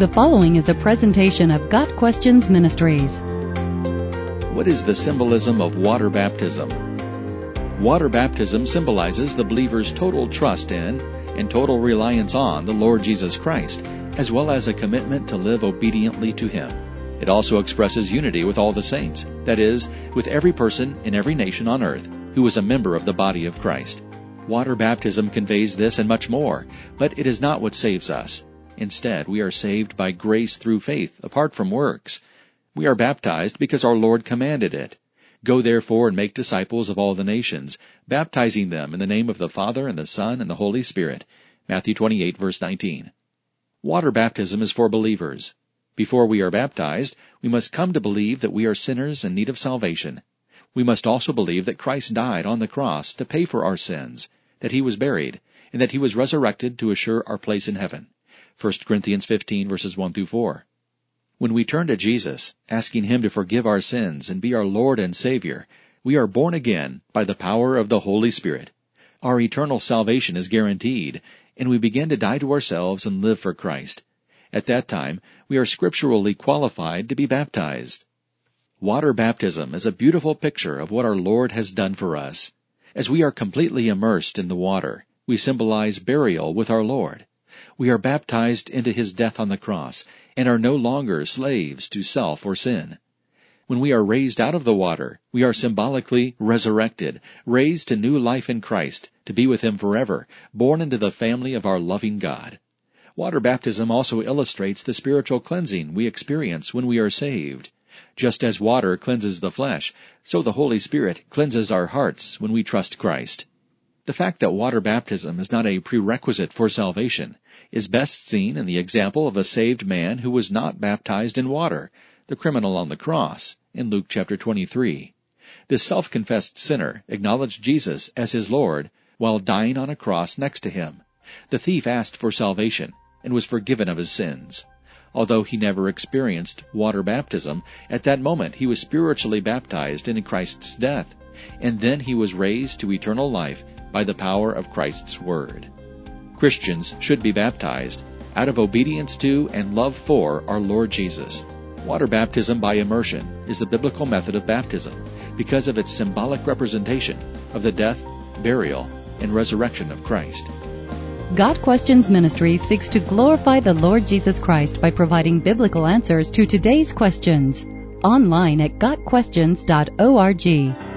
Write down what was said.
The following is a presentation of Got Questions Ministries. What is the symbolism of water baptism? Water baptism symbolizes the believer's total trust in and total reliance on the Lord Jesus Christ, as well as a commitment to live obediently to Him. It also expresses unity with all the saints, that is, with every person in every nation on earth who is a member of the body of Christ. Water baptism conveys this and much more, but it is not what saves us. Instead, we are saved by grace through faith, apart from works. We are baptized because our Lord commanded it. Go therefore and make disciples of all the nations, baptizing them in the name of the Father and the Son and the Holy Spirit. Matthew 28 verse 19. Water baptism is for believers. Before we are baptized, we must come to believe that we are sinners in need of salvation. We must also believe that Christ died on the cross to pay for our sins, that he was buried, and that he was resurrected to assure our place in heaven. 1 Corinthians 15 verses 1 through 4. When we turn to Jesus, asking Him to forgive our sins and be our Lord and Savior, we are born again by the power of the Holy Spirit. Our eternal salvation is guaranteed, and we begin to die to ourselves and live for Christ. At that time, we are scripturally qualified to be baptized. Water baptism is a beautiful picture of what our Lord has done for us. As we are completely immersed in the water, we symbolize burial with our Lord we are baptized into his death on the cross and are no longer slaves to self or sin. When we are raised out of the water, we are symbolically resurrected, raised to new life in Christ, to be with him forever, born into the family of our loving God. Water baptism also illustrates the spiritual cleansing we experience when we are saved. Just as water cleanses the flesh, so the Holy Spirit cleanses our hearts when we trust Christ. The fact that water baptism is not a prerequisite for salvation is best seen in the example of a saved man who was not baptized in water, the criminal on the cross, in Luke chapter 23. This self-confessed sinner acknowledged Jesus as his Lord while dying on a cross next to him. The thief asked for salvation and was forgiven of his sins. Although he never experienced water baptism, at that moment he was spiritually baptized in Christ's death, and then he was raised to eternal life by the power of Christ's Word. Christians should be baptized out of obedience to and love for our Lord Jesus. Water baptism by immersion is the biblical method of baptism because of its symbolic representation of the death, burial, and resurrection of Christ. Got Questions Ministry seeks to glorify the Lord Jesus Christ by providing biblical answers to today's questions. Online at GotQuestions.org.